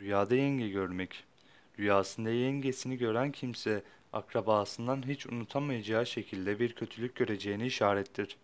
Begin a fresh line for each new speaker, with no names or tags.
Rüyada yenge görmek. Rüyasında yengesini gören kimse akrabasından hiç unutamayacağı şekilde bir kötülük göreceğini işarettir.